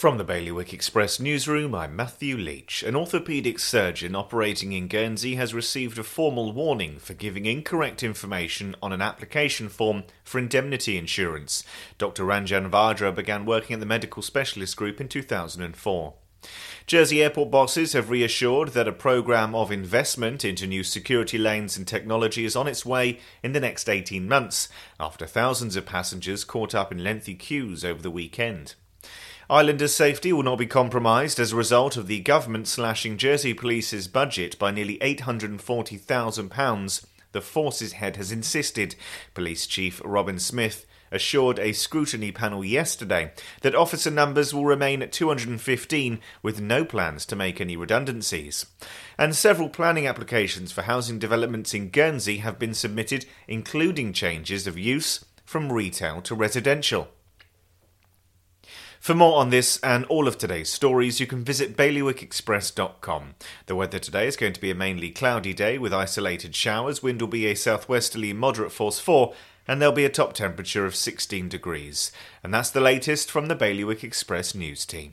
From the Bailiwick Express newsroom, I'm Matthew Leach. An orthopaedic surgeon operating in Guernsey has received a formal warning for giving incorrect information on an application form for indemnity insurance. Dr. Ranjan Vadra began working at the medical specialist group in 2004. Jersey airport bosses have reassured that a programme of investment into new security lanes and technology is on its way in the next 18 months, after thousands of passengers caught up in lengthy queues over the weekend. Islanders' safety will not be compromised as a result of the government slashing Jersey Police's budget by nearly £840,000. The force's head has insisted. Police Chief Robin Smith assured a scrutiny panel yesterday that officer numbers will remain at 215 with no plans to make any redundancies. And several planning applications for housing developments in Guernsey have been submitted, including changes of use from retail to residential. For more on this and all of today's stories, you can visit bailiwickexpress.com. The weather today is going to be a mainly cloudy day with isolated showers. Wind will be a southwesterly moderate force 4, and there'll be a top temperature of 16 degrees. And that's the latest from the Bailiwick Express news team.